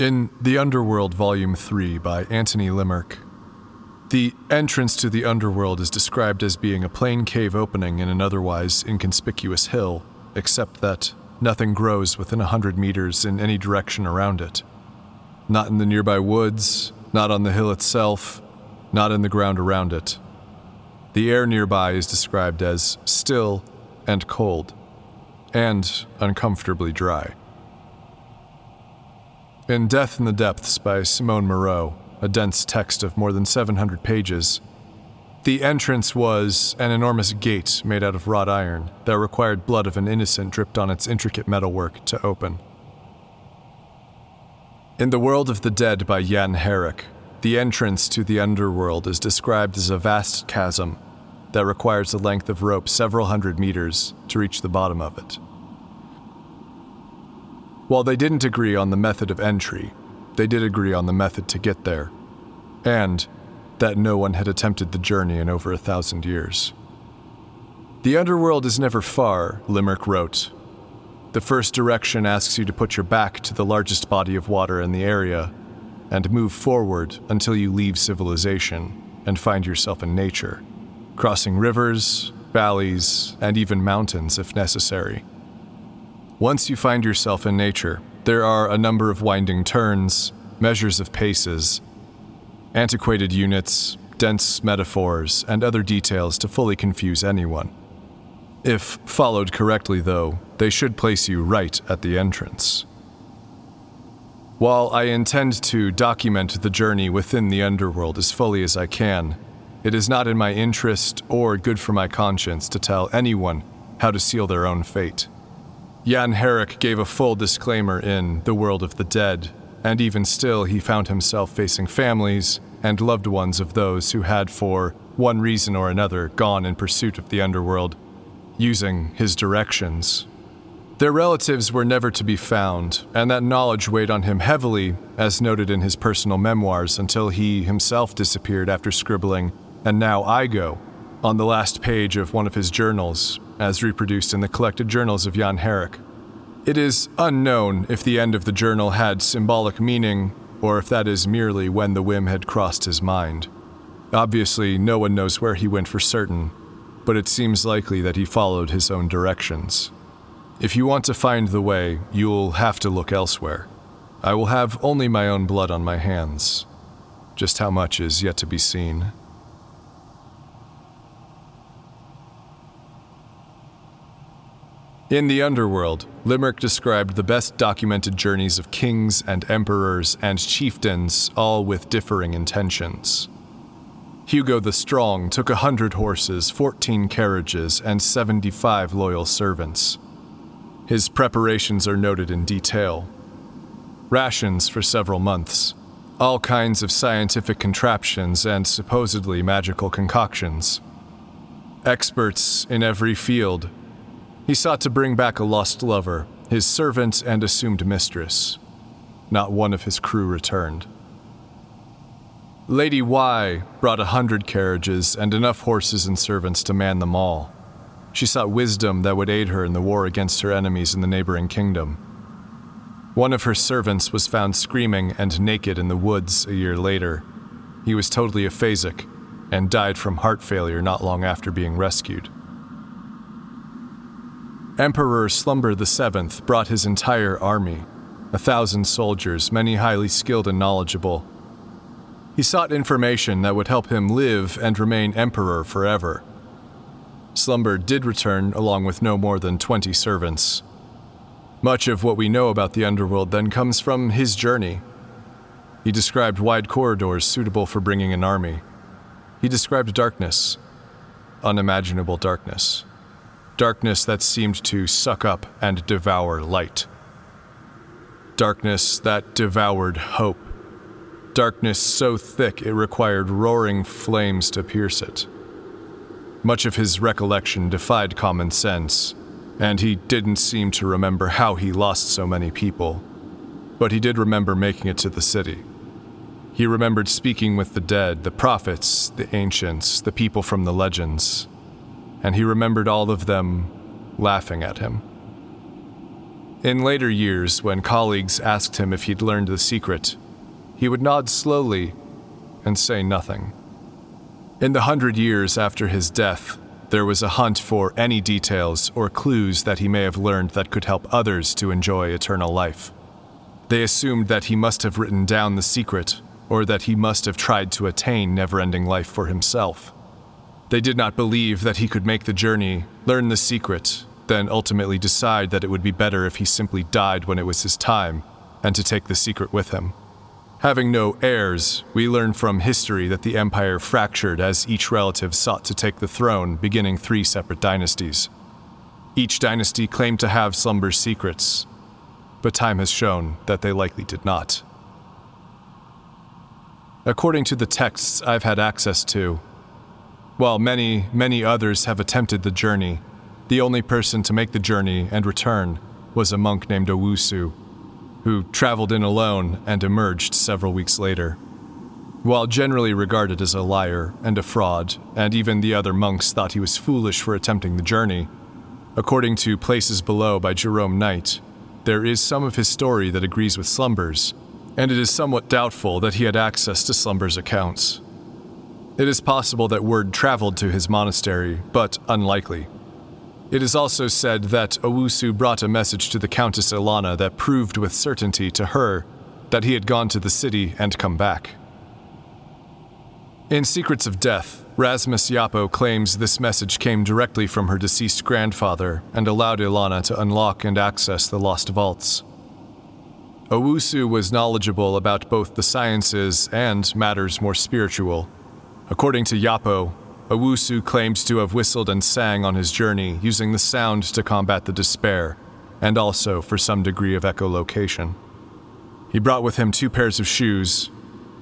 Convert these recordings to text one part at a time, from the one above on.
In The Underworld, Volume 3 by Anthony Limerick, the entrance to the underworld is described as being a plain cave opening in an otherwise inconspicuous hill, except that nothing grows within a hundred meters in any direction around it. Not in the nearby woods, not on the hill itself, not in the ground around it. The air nearby is described as still and cold, and uncomfortably dry. In Death in the Depths by Simone Moreau, a dense text of more than 700 pages, the entrance was an enormous gate made out of wrought iron that required blood of an innocent dripped on its intricate metalwork to open. In The World of the Dead by Jan Herrick, the entrance to the underworld is described as a vast chasm that requires a length of rope several hundred meters to reach the bottom of it. While they didn't agree on the method of entry, they did agree on the method to get there, and that no one had attempted the journey in over a thousand years. The underworld is never far, Limerick wrote. The first direction asks you to put your back to the largest body of water in the area and move forward until you leave civilization and find yourself in nature, crossing rivers, valleys, and even mountains if necessary. Once you find yourself in nature, there are a number of winding turns, measures of paces, antiquated units, dense metaphors, and other details to fully confuse anyone. If followed correctly, though, they should place you right at the entrance. While I intend to document the journey within the underworld as fully as I can, it is not in my interest or good for my conscience to tell anyone how to seal their own fate. Jan Herrick gave a full disclaimer in The World of the Dead, and even still, he found himself facing families and loved ones of those who had, for one reason or another, gone in pursuit of the underworld, using his directions. Their relatives were never to be found, and that knowledge weighed on him heavily, as noted in his personal memoirs, until he himself disappeared after scribbling, and now I go, on the last page of one of his journals, as reproduced in the collected journals of Jan Herrick. It is unknown if the end of the journal had symbolic meaning, or if that is merely when the whim had crossed his mind. Obviously, no one knows where he went for certain, but it seems likely that he followed his own directions. If you want to find the way, you'll have to look elsewhere. I will have only my own blood on my hands. Just how much is yet to be seen. In the underworld, Limerick described the best documented journeys of kings and emperors and chieftains, all with differing intentions. Hugo the Strong took a hundred horses, fourteen carriages, and seventy-five loyal servants. His preparations are noted in detail. Rations for several months, all kinds of scientific contraptions and supposedly magical concoctions. Experts in every field he sought to bring back a lost lover, his servant and assumed mistress. Not one of his crew returned. Lady Y brought a hundred carriages and enough horses and servants to man them all. She sought wisdom that would aid her in the war against her enemies in the neighboring kingdom. One of her servants was found screaming and naked in the woods a year later. He was totally aphasic and died from heart failure not long after being rescued. Emperor Slumber VII brought his entire army, a thousand soldiers, many highly skilled and knowledgeable. He sought information that would help him live and remain emperor forever. Slumber did return along with no more than 20 servants. Much of what we know about the underworld then comes from his journey. He described wide corridors suitable for bringing an army. He described darkness, unimaginable darkness darkness that seemed to suck up and devour light. Darkness that devoured hope. Darkness so thick it required roaring flames to pierce it. Much of his recollection defied common sense, and he didn't seem to remember how he lost so many people. But he did remember making it to the city. He remembered speaking with the dead, the prophets, the ancients, the people from the legends and he remembered all of them laughing at him. In later years, when colleagues asked him if he'd learned the secret, he would nod slowly and say nothing. In the hundred years after his death, there was a hunt for any details or clues that he may have learned that could help others to enjoy eternal life. They assumed that he must have written down the secret, or that he must have tried to attain never ending life for himself. They did not believe that he could make the journey, learn the secret, then ultimately decide that it would be better if he simply died when it was his time, and to take the secret with him. Having no heirs, we learn from history that the empire fractured as each relative sought to take the throne, beginning three separate dynasties. Each dynasty claimed to have Slumber's secrets, but time has shown that they likely did not. According to the texts I've had access to, while many, many others have attempted the journey, the only person to make the journey and return was a monk named Owusu who traveled in alone and emerged several weeks later. While generally regarded as a liar and a fraud, and even the other monks thought he was foolish for attempting the journey, according to Places Below by Jerome Knight, there is some of his story that agrees with Slumber's, and it is somewhat doubtful that he had access to Slumber's accounts. It is possible that word traveled to his monastery, but unlikely. It is also said that Owusu brought a message to the Countess Ilana that proved with certainty to her that he had gone to the city and come back. In Secrets of Death, Rasmus Yapo claims this message came directly from her deceased grandfather and allowed Ilana to unlock and access the lost vaults. Owusu was knowledgeable about both the sciences and matters more spiritual. According to Yapo, Owusu claims to have whistled and sang on his journey using the sound to combat the despair, and also for some degree of echolocation. He brought with him two pairs of shoes,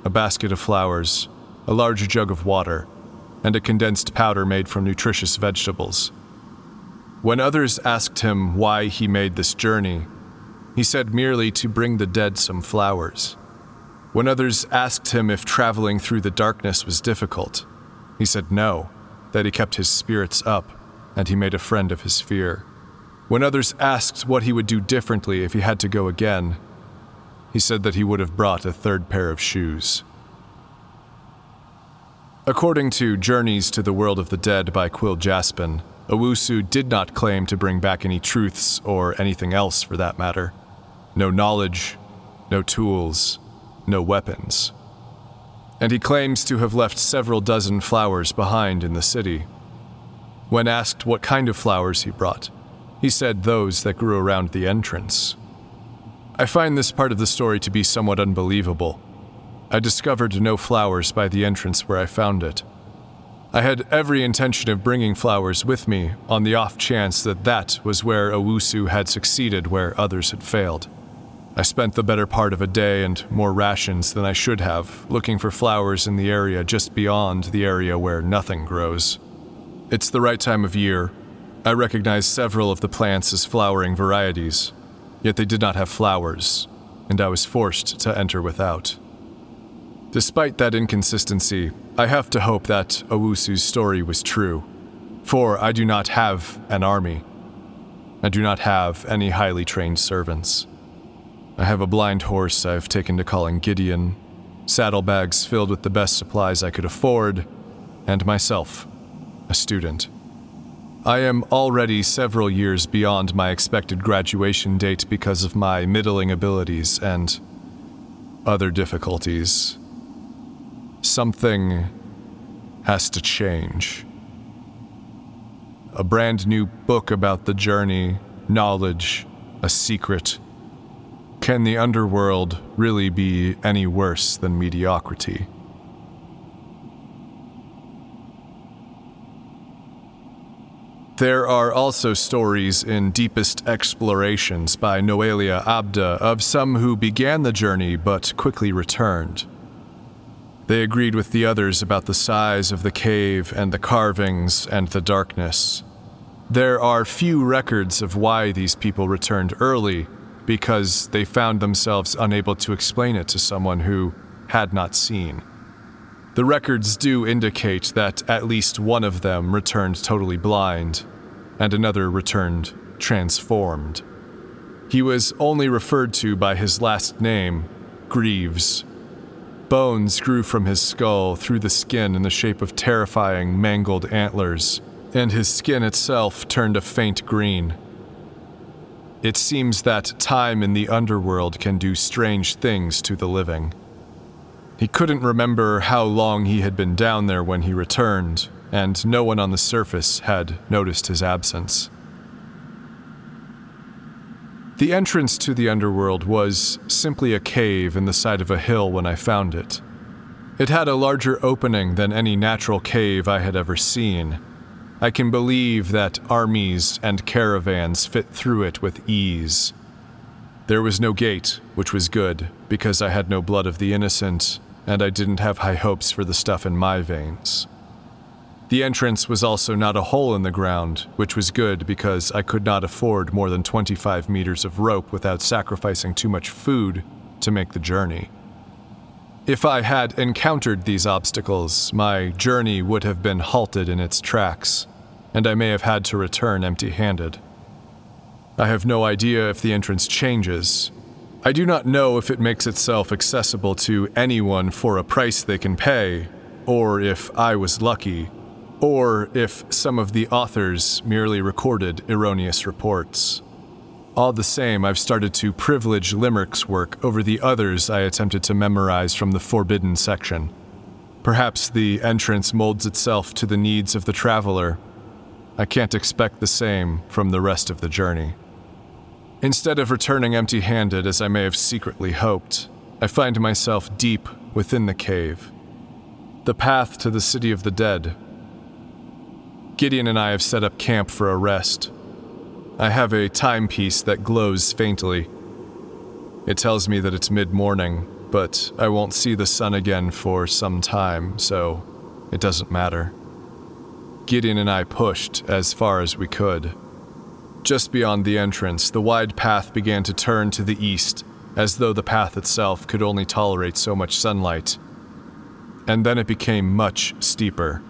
a basket of flowers, a large jug of water, and a condensed powder made from nutritious vegetables. When others asked him why he made this journey, he said merely to bring the dead some flowers. When others asked him if traveling through the darkness was difficult, he said no, that he kept his spirits up, and he made a friend of his fear. When others asked what he would do differently if he had to go again, he said that he would have brought a third pair of shoes. According to Journeys to the World of the Dead by Quill Jaspin, Owusu did not claim to bring back any truths or anything else for that matter. No knowledge, no tools, no weapons and he claims to have left several dozen flowers behind in the city. When asked what kind of flowers he brought, he said those that grew around the entrance. I find this part of the story to be somewhat unbelievable. I discovered no flowers by the entrance where I found it. I had every intention of bringing flowers with me on the off chance that that was where Owusu had succeeded where others had failed. I spent the better part of a day and more rations than I should have looking for flowers in the area just beyond the area where nothing grows. It's the right time of year. I recognize several of the plants as flowering varieties, yet they did not have flowers, and I was forced to enter without. Despite that inconsistency, I have to hope that Owusu's story was true, for I do not have an army. I do not have any highly trained servants. I have a blind horse I've taken to calling Gideon, saddlebags filled with the best supplies I could afford, and myself, a student. I am already several years beyond my expected graduation date because of my middling abilities and other difficulties. Something has to change. A brand new book about the journey, knowledge, a secret can the underworld really be any worse than mediocrity? There are also stories in Deepest Explorations by Noelia Abda of some who began the journey but quickly returned. They agreed with the others about the size of the cave and the carvings and the darkness. There are few records of why these people returned early, because they found themselves unable to explain it to someone who had not seen. The records do indicate that at least one of them returned totally blind, and another returned transformed. He was only referred to by his last name, Greaves. Bones grew from his skull through the skin in the shape of terrifying, mangled antlers, and his skin itself turned a faint green. It seems that time in the underworld can do strange things to the living. He couldn't remember how long he had been down there when he returned, and no one on the surface had noticed his absence. The entrance to the underworld was simply a cave in the side of a hill when I found it. It had a larger opening than any natural cave I had ever seen. I can believe that armies and caravans fit through it with ease. There was no gate, which was good, because I had no blood of the innocent, and I didn't have high hopes for the stuff in my veins. The entrance was also not a hole in the ground, which was good because I could not afford more than 25 meters of rope without sacrificing too much food to make the journey. If I had encountered these obstacles, my journey would have been halted in its tracks, and I may have had to return empty handed. I have no idea if the entrance changes. I do not know if it makes itself accessible to anyone for a price they can pay, or if I was lucky or if some of the authors merely recorded erroneous reports. All the same, I've started to privilege Limerick's work over the others I attempted to memorize from the forbidden section. Perhaps the entrance molds itself to the needs of the traveler. I can't expect the same from the rest of the journey. Instead of returning empty handed as I may have secretly hoped, I find myself deep within the cave. The path to the city of the dead Gideon and I have set up camp for a rest. I have a timepiece that glows faintly. It tells me that it's mid morning, but I won't see the sun again for some time, so it doesn't matter. Gideon and I pushed as far as we could. Just beyond the entrance, the wide path began to turn to the east, as though the path itself could only tolerate so much sunlight. And then it became much steeper.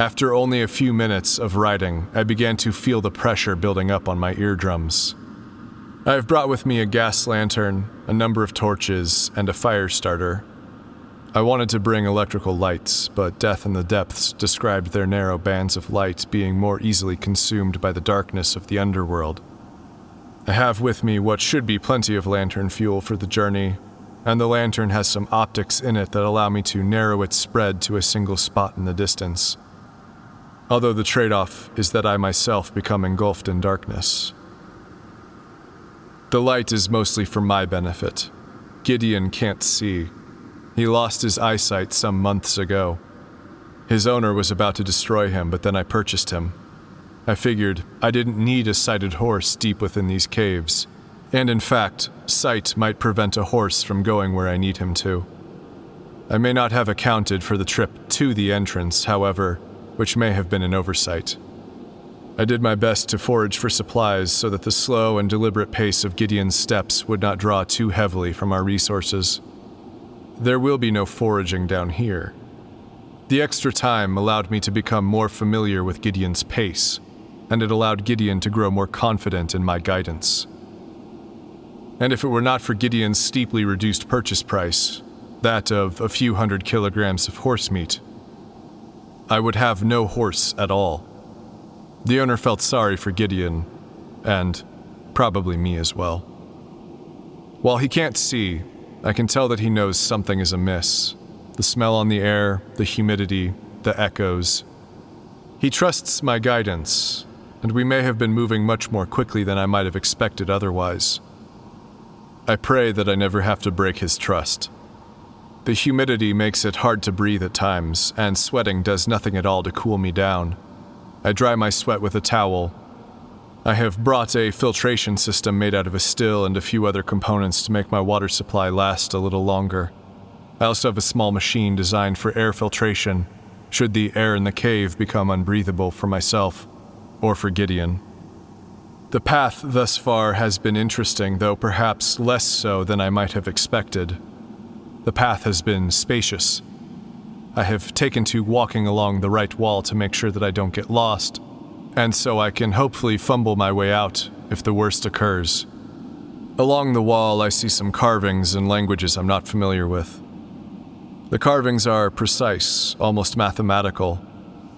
After only a few minutes of riding, I began to feel the pressure building up on my eardrums. I have brought with me a gas lantern, a number of torches, and a fire starter. I wanted to bring electrical lights, but Death in the Depths described their narrow bands of light being more easily consumed by the darkness of the underworld. I have with me what should be plenty of lantern fuel for the journey, and the lantern has some optics in it that allow me to narrow its spread to a single spot in the distance although the trade off is that I myself become engulfed in darkness. The light is mostly for my benefit. Gideon can't see. He lost his eyesight some months ago. His owner was about to destroy him, but then I purchased him. I figured I didn't need a sighted horse deep within these caves, and in fact, sight might prevent a horse from going where I need him to. I may not have accounted for the trip to the entrance, however, which may have been an oversight. I did my best to forage for supplies so that the slow and deliberate pace of Gideon's steps would not draw too heavily from our resources. There will be no foraging down here. The extra time allowed me to become more familiar with Gideon's pace, and it allowed Gideon to grow more confident in my guidance. And if it were not for Gideon's steeply reduced purchase price, that of a few hundred kilograms of horse meat, I would have no horse at all. The owner felt sorry for Gideon, and probably me as well. While he can't see, I can tell that he knows something is amiss the smell on the air, the humidity, the echoes. He trusts my guidance, and we may have been moving much more quickly than I might have expected otherwise. I pray that I never have to break his trust. The humidity makes it hard to breathe at times, and sweating does nothing at all to cool me down. I dry my sweat with a towel. I have brought a filtration system made out of a still and a few other components to make my water supply last a little longer. I also have a small machine designed for air filtration, should the air in the cave become unbreathable for myself or for Gideon. The path thus far has been interesting, though perhaps less so than I might have expected. The path has been spacious. I have taken to walking along the right wall to make sure that I don't get lost, and so I can hopefully fumble my way out if the worst occurs. Along the wall, I see some carvings in languages I'm not familiar with. The carvings are precise, almost mathematical.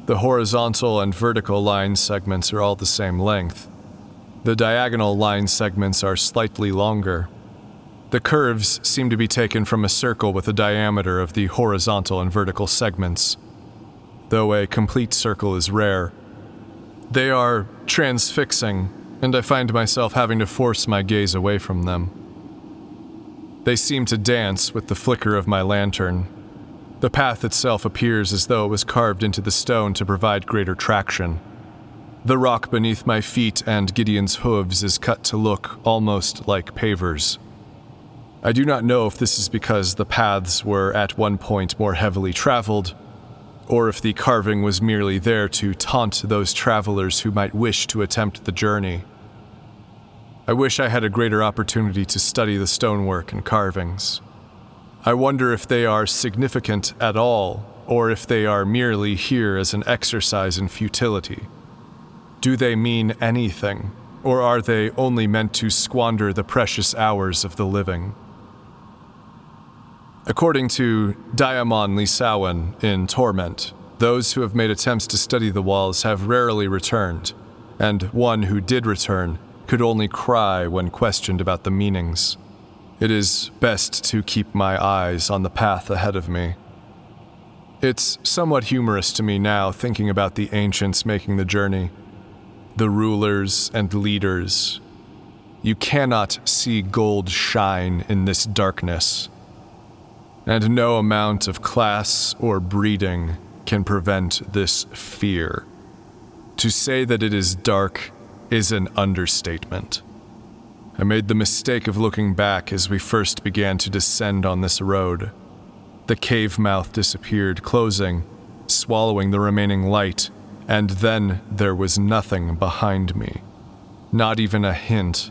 The horizontal and vertical line segments are all the same length. The diagonal line segments are slightly longer. The curves seem to be taken from a circle with a diameter of the horizontal and vertical segments, though a complete circle is rare. They are transfixing, and I find myself having to force my gaze away from them. They seem to dance with the flicker of my lantern. The path itself appears as though it was carved into the stone to provide greater traction. The rock beneath my feet and Gideon's hooves is cut to look almost like pavers. I do not know if this is because the paths were at one point more heavily traveled, or if the carving was merely there to taunt those travelers who might wish to attempt the journey. I wish I had a greater opportunity to study the stonework and carvings. I wonder if they are significant at all, or if they are merely here as an exercise in futility. Do they mean anything, or are they only meant to squander the precious hours of the living? According to Diamond Lisawan in Torment, those who have made attempts to study the walls have rarely returned, and one who did return could only cry when questioned about the meanings. It is best to keep my eyes on the path ahead of me. It's somewhat humorous to me now thinking about the ancients making the journey, the rulers and leaders. You cannot see gold shine in this darkness and no amount of class or breeding can prevent this fear. To say that it is dark is an understatement. I made the mistake of looking back as we first began to descend on this road. The cave mouth disappeared, closing, swallowing the remaining light, and then there was nothing behind me. Not even a hint.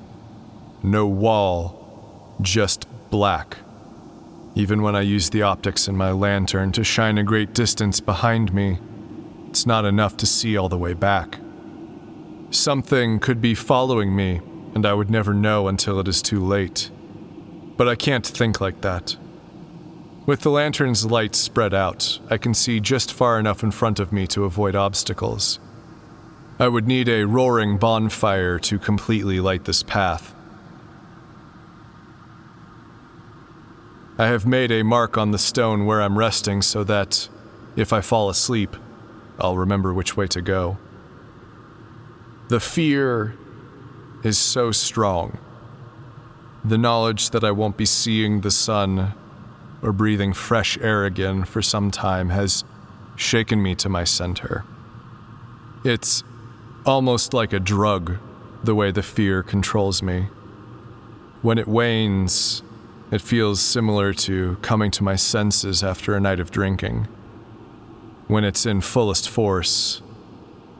No wall, just black even when I use the optics in my lantern to shine a great distance behind me, it's not enough to see all the way back. Something could be following me, and I would never know until it is too late. But I can't think like that. With the lantern's light spread out, I can see just far enough in front of me to avoid obstacles. I would need a roaring bonfire to completely light this path, I have made a mark on the stone where I'm resting so that, if I fall asleep, I'll remember which way to go. The fear is so strong. The knowledge that I won't be seeing the sun or breathing fresh air again for some time has shaken me to my center. It's almost like a drug, the way the fear controls me. When it wanes, it feels similar to coming to my senses after a night of drinking. When it's in fullest force,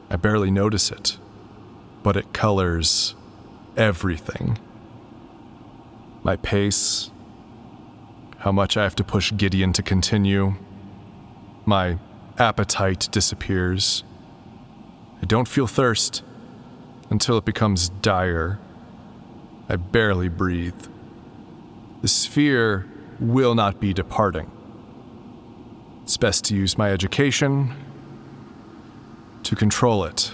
I barely notice it, but it colors everything. My pace, how much I have to push Gideon to continue, my appetite disappears. I don't feel thirst until it becomes dire. I barely breathe the sphere will not be departing. It's best to use my education to control it,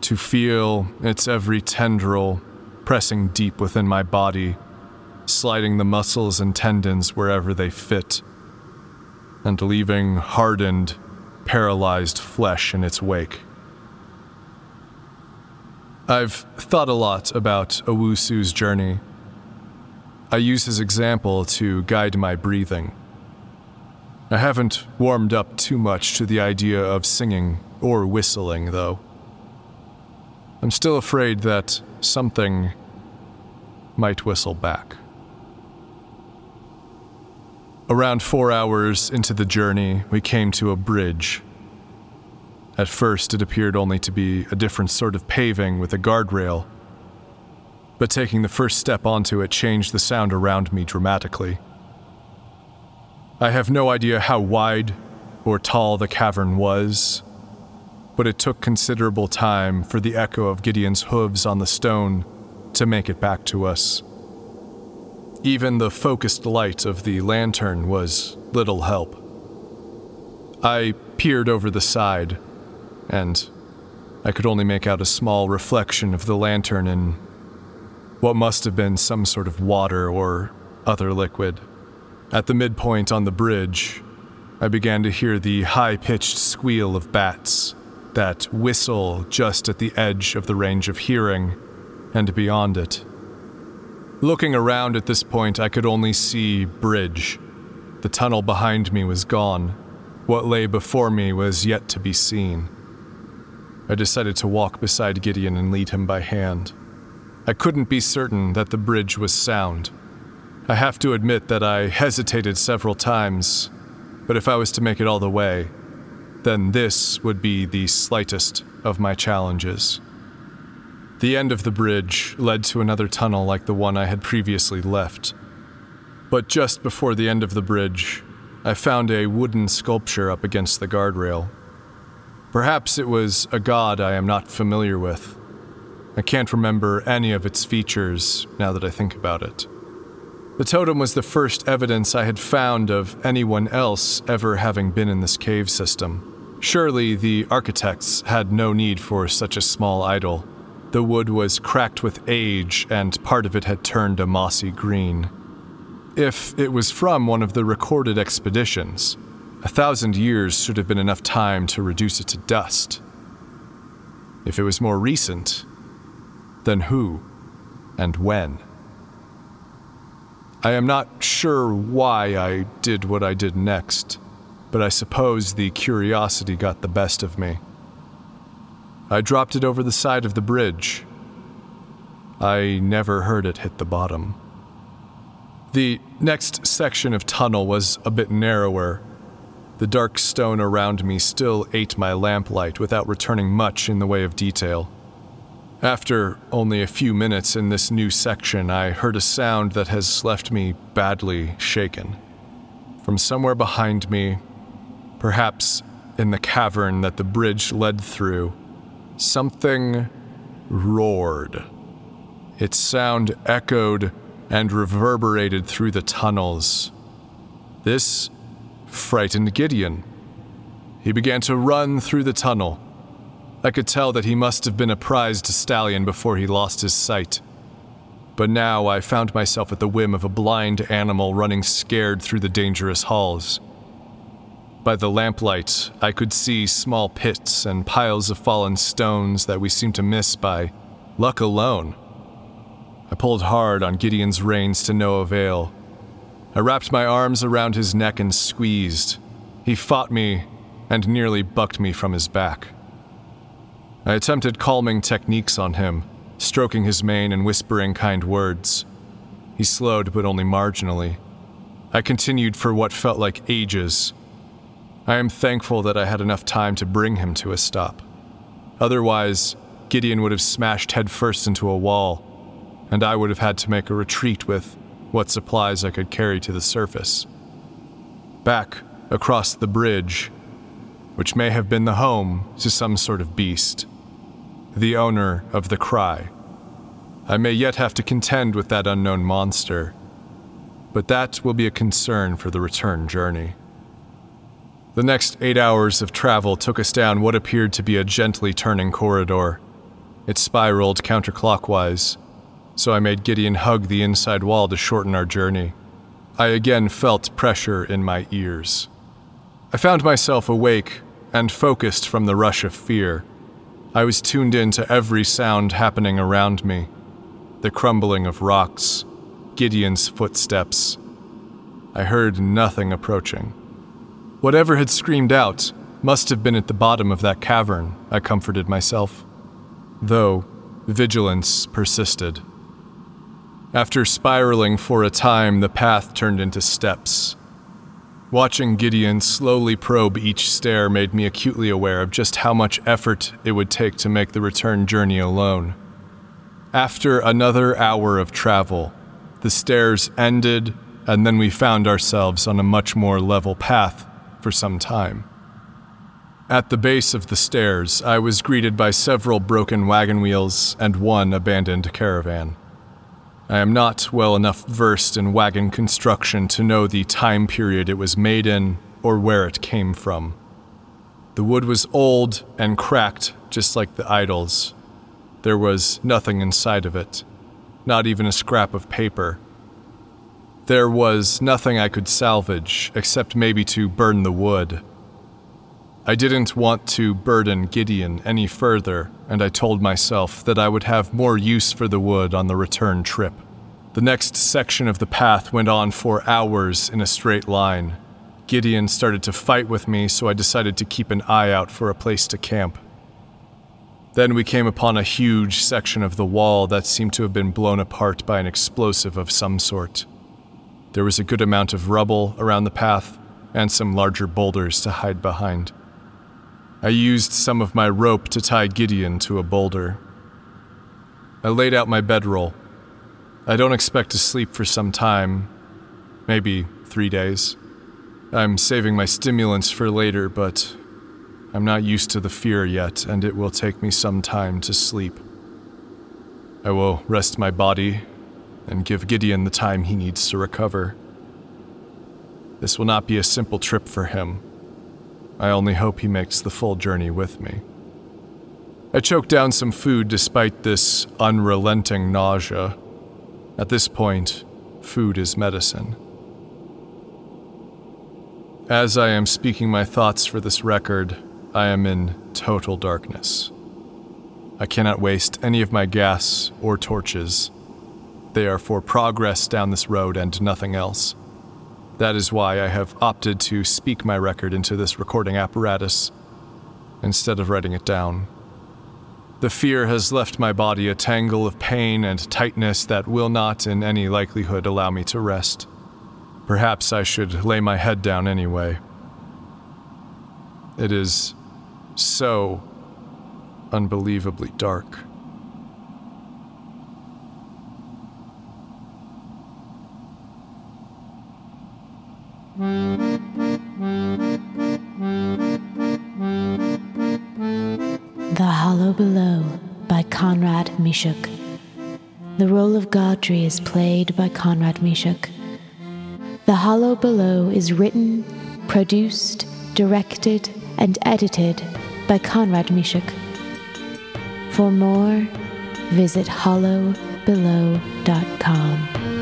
to feel its every tendril pressing deep within my body, sliding the muscles and tendons wherever they fit, and leaving hardened, paralyzed flesh in its wake. I've thought a lot about Owusu's journey. I use his example to guide my breathing. I haven't warmed up too much to the idea of singing or whistling, though. I'm still afraid that something might whistle back. Around four hours into the journey, we came to a bridge at first, it appeared only to be a different sort of paving with a guardrail. But taking the first step onto it changed the sound around me dramatically. I have no idea how wide or tall the cavern was, but it took considerable time for the echo of Gideon's hooves on the stone to make it back to us. Even the focused light of the lantern was little help. I peered over the side, and I could only make out a small reflection of the lantern in what must have been some sort of water or other liquid. At the midpoint on the bridge, I began to hear the high pitched squeal of bats that whistle just at the edge of the range of hearing and beyond it. Looking around at this point, I could only see bridge. The tunnel behind me was gone. What lay before me was yet to be seen. I decided to walk beside Gideon and lead him by hand. I couldn't be certain that the bridge was sound. I have to admit that I hesitated several times, but if I was to make it all the way, then this would be the slightest of my challenges. The end of the bridge led to another tunnel like the one I had previously left. But just before the end of the bridge, I found a wooden sculpture up against the guardrail. Perhaps it was a god I am not familiar with. I can't remember any of its features now that I think about it. The totem was the first evidence I had found of anyone else ever having been in this cave system. Surely the architects had no need for such a small idol. The wood was cracked with age, and part of it had turned a mossy green. If it was from one of the recorded expeditions, a thousand years should have been enough time to reduce it to dust. If it was more recent, then who and when? I am not sure why I did what I did next, but I suppose the curiosity got the best of me. I dropped it over the side of the bridge. I never heard it hit the bottom. The next section of tunnel was a bit narrower. The dark stone around me still ate my lamplight without returning much in the way of detail. After only a few minutes in this new section, I heard a sound that has left me badly shaken. From somewhere behind me, perhaps in the cavern that the bridge led through, something roared. Its sound echoed and reverberated through the tunnels. This frightened Gideon. He began to run through the tunnel I could tell that he must have been a prized stallion before he lost his sight. But now I found myself at the whim of a blind animal running scared through the dangerous halls. By the lamplight, I could see small pits and piles of fallen stones that we seemed to miss by luck alone. I pulled hard on Gideon's reins to no avail. I wrapped my arms around his neck and squeezed. He fought me and nearly bucked me from his back. I attempted calming techniques on him, stroking his mane and whispering kind words. He slowed, but only marginally. I continued for what felt like ages. I am thankful that I had enough time to bring him to a stop. Otherwise, Gideon would have smashed headfirst into a wall, and I would have had to make a retreat with what supplies I could carry to the surface. Back across the bridge, which may have been the home to some sort of beast the owner of the cry. I may yet have to contend with that unknown monster, but that will be a concern for the return journey. The next eight hours of travel took us down what appeared to be a gently turning corridor. It spiraled counterclockwise, so I made Gideon hug the inside wall to shorten our journey. I again felt pressure in my ears. I found myself awake and focused from the rush of fear. I was tuned in to every sound happening around me the crumbling of rocks, Gideon's footsteps. I heard nothing approaching. Whatever had screamed out must have been at the bottom of that cavern, I comforted myself. Though, vigilance persisted. After spiraling for a time, the path turned into steps, Watching Gideon slowly probe each stair made me acutely aware of just how much effort it would take to make the return journey alone. After another hour of travel, the stairs ended, and then we found ourselves on a much more level path for some time. At the base of the stairs, I was greeted by several broken wagon wheels and one abandoned caravan. I am not well enough versed in wagon construction to know the time period it was made in or where it came from. The wood was old and cracked, just like the idols. There was nothing inside of it, not even a scrap of paper. There was nothing I could salvage, except maybe to burn the wood. I didn't want to burden Gideon any further, and I told myself that I would have more use for the wood on the return trip. The next section of the path went on for hours in a straight line. Gideon started to fight with me, so I decided to keep an eye out for a place to camp. Then we came upon a huge section of the wall that seemed to have been blown apart by an explosive of some sort. There was a good amount of rubble around the path and some larger boulders to hide behind. I used some of my rope to tie Gideon to a boulder. I laid out my bedroll. I don't expect to sleep for some time, maybe three days. I'm saving my stimulants for later, but I'm not used to the fear yet, and it will take me some time to sleep. I will rest my body and give Gideon the time he needs to recover. This will not be a simple trip for him. I only hope he makes the full journey with me. I choke down some food despite this unrelenting nausea. At this point, food is medicine. As I am speaking my thoughts for this record, I am in total darkness. I cannot waste any of my gas or torches they are for progress down this road and nothing else. That is why I have opted to speak my record into this recording apparatus instead of writing it down. The fear has left my body a tangle of pain and tightness that will not, in any likelihood, allow me to rest. Perhaps I should lay my head down anyway. It is so unbelievably dark. The Hollow Below by Conrad Mishuk. The role of Gaudry is played by Conrad Mishuk. The Hollow Below is written, produced, directed, and edited by Conrad Mishuk. For more, visit hollowbelow.com.